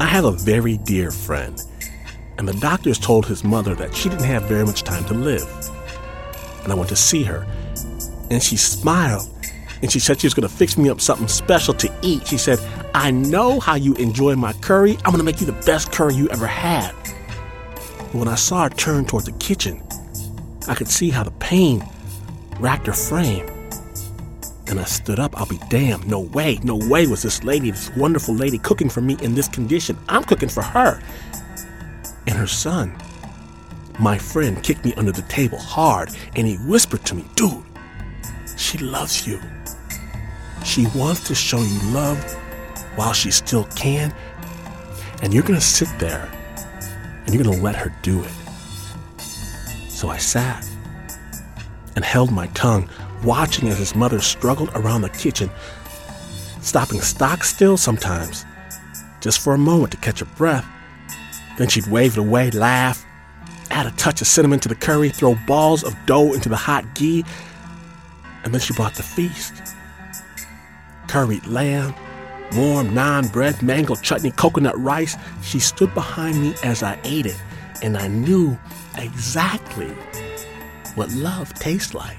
I have a very dear friend, and the doctors told his mother that she didn't have very much time to live. And I went to see her, and she smiled and she said she was going to fix me up something special to eat. She said, I know how you enjoy my curry. I'm going to make you the best curry you ever had. But when I saw her turn toward the kitchen, I could see how the pain racked her frame. And I stood up. I'll be damned. No way, no way was this lady, this wonderful lady, cooking for me in this condition. I'm cooking for her. And her son, my friend, kicked me under the table hard and he whispered to me, Dude, she loves you. She wants to show you love while she still can. And you're going to sit there and you're going to let her do it. So I sat and held my tongue, watching as his mother struggled around the kitchen, stopping stock still sometimes, just for a moment to catch her breath. Then she'd wave it away, laugh, add a touch of cinnamon to the curry, throw balls of dough into the hot ghee, and then she brought the feast curried lamb, warm naan bread, mango chutney, coconut rice. She stood behind me as I ate it, and I knew exactly what love tastes like.